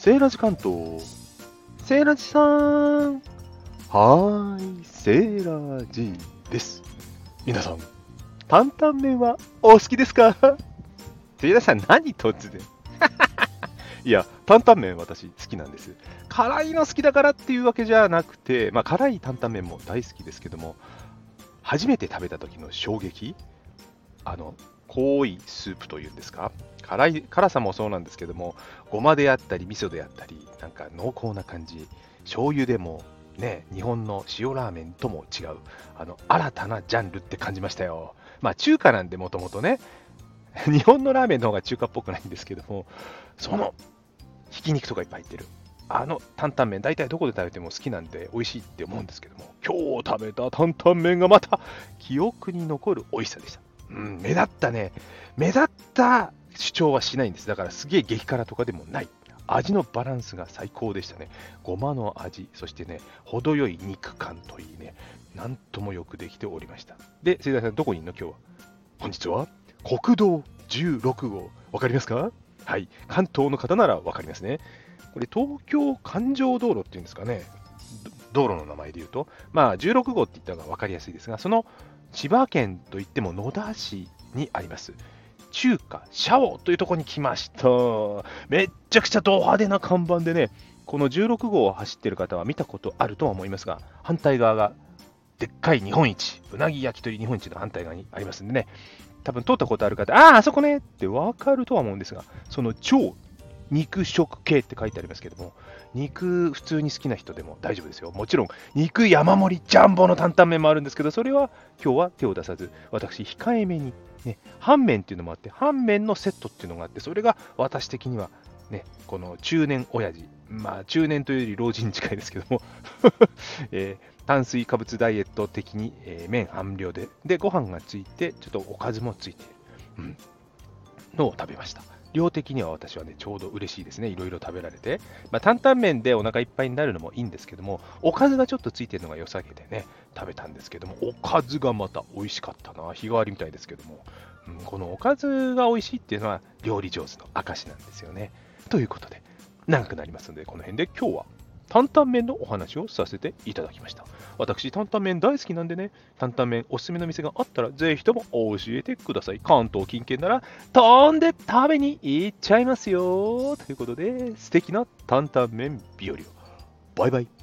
セーラジ関東。セーラジさん。はーい、セーラジです。皆さん、担々麺はお好きですか？セーラさん、何突然 いや、担々麺私好きなんです。辛いの好きだからっていうわけじゃなくて、まあ辛い担々麺も大好きですけども、初めて食べた時の衝撃？あの、濃いスープというんですか？辛い、辛さもそうなんですけども、ごまであったり、味噌であったり、なんか濃厚な感じ、醤油でも、ね、日本の塩ラーメンとも違う、あの、新たなジャンルって感じましたよ。まあ、中華なんでもともとね、日本のラーメンの方が中華っぽくないんですけども、その、ひき肉とかいっぱい入ってる。あの担々麺、大体どこで食べても好きなんで美味しいって思うんですけども、今日食べた担々麺がまた記憶に残る美味しさでした。うん、目立ったね、目立った主張はしないんです。だからすげえ激辛とかでもない。味のバランスが最高でしたね。ごまの味、そしてね、程よい肉感といいね、なんともよくできておりました。で、聖大さん、どこにいるの？今日は本日は？国道16号。わかりますか？はい。関東の方ならわかりますね。これ、東京環状道路っていうんですかね。道路の名前で言うと。まあ、16号って言った方がわかりやすいですが、その千葉県といっても野田市にあります。中華シャオというとこに来ました。めっちゃくちゃド派手な看板でね、この16号を走ってる方は見たことあるとは思いますが、反対側がでっかい日本一、うなぎ焼き鳥日本一の反対側にありますんでね、多分通ったことある方、ああ、あそこねってわかるとは思うんですが、その超肉食系って書いてありますけども、肉普通に好きな人でも大丈夫ですよ。もちろん、肉山盛りジャンボの担々麺もあるんですけど、それは今日は手を出さず、私、控えめに、ね、半麺っていうのもあって、半麺のセットっていうのがあって、それが私的には、ね、この中年親父、まあ中年というより老人に近いですけども、えー炭水化物ダイエット的に、えー麺半量で、で、ご飯がついて、ちょっとおかずもついて、うん、のを食べました。量的には私はね、ちょうど嬉しいですね。いろいろ食べられて。まあ、担々麺でお腹いっぱいになるのもいいんですけども、おかずがちょっとついてるのが良さげでね、食べたんですけども、おかずがまた美味しかったな。日替わりみたいですけども、うん、このおかずが美味しいっていうのは料理上手の証なんですよね。ということで、長くなりますので、この辺で今日は担々麺のお話をさせていただきました。私、担々麺大好きなんでね、担々麺おすすめの店があったら、ぜひとも教えてください。関東近県なら、飛んで食べに行っちゃいますよ。ということで、素敵な担々麺日和を。バイバイ。